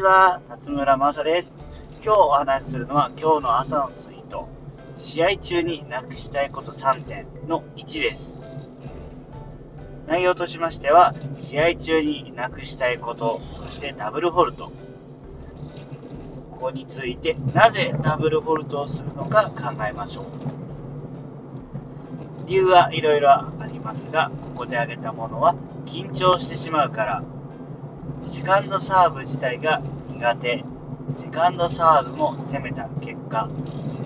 ちは、辰村正です。今日お話しするのは今日の朝のツイート。試合中になくしたいこと3点の1です。内容としましては、試合中になくしたいことそしてダブルホルト。ここについて、なぜダブルホルトをするのか考えましょう。理由はいろいろありますが、ここで挙げたものは、緊張してしまうから、セカンドサーブ自体が苦手、セカンドサーブも攻めた結果、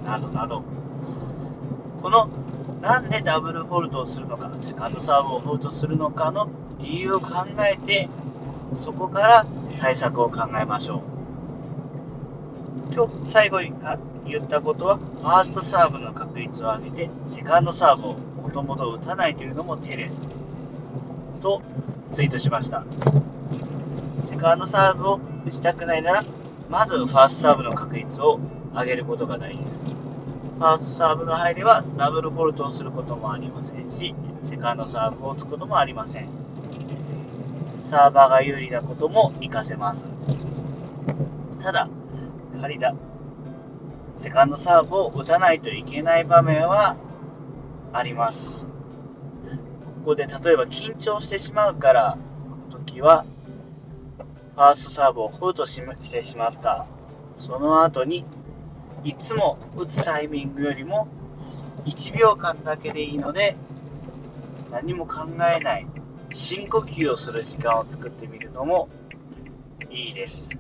などなど、このなんでダブルフォルトをするのか、セカンドサーブをフォルトするのかの理由を考えて、そこから対策を考えましょう。今日最後に言ったことは、ファーストサーブの確率を上げて、セカンドサーブをもともと打たないというのも手です。とツイートしました。セカンドサーブを打ちたくないなら、まずファーストサーブの確率を上げることが大事です。ファーストサーブの入りはダブルフォルトをすることもありませんし、セカンドサーブを打つこともありません。サーバーが有利なことも活かせます。ただ、やはりだ、セカンドサーブを打たないといけない場面はあります。ここで例えば緊張してしまうからの時は、ファーストサーブをフルトしてしまった。その後にいつも打つタイミングよりも1秒間だけでいいので何も考えない深呼吸をする時間を作ってみるのもいいです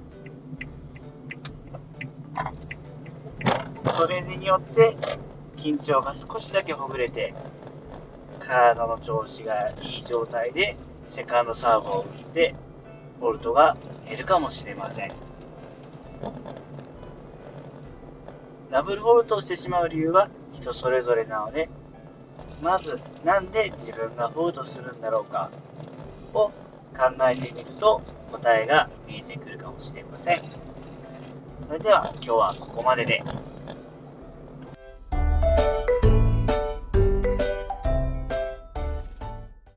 それによって緊張が少しだけほぐれて体の調子がいい状態でセカンドサーブを打ってボルトが減るかもしれません。ダブルフォルトをしてしまう理由は人それぞれなので、まずなんで自分がフォルトするんだろうかを考えてみると答えが見えてくるかもしれません。それでは今日はここまでで。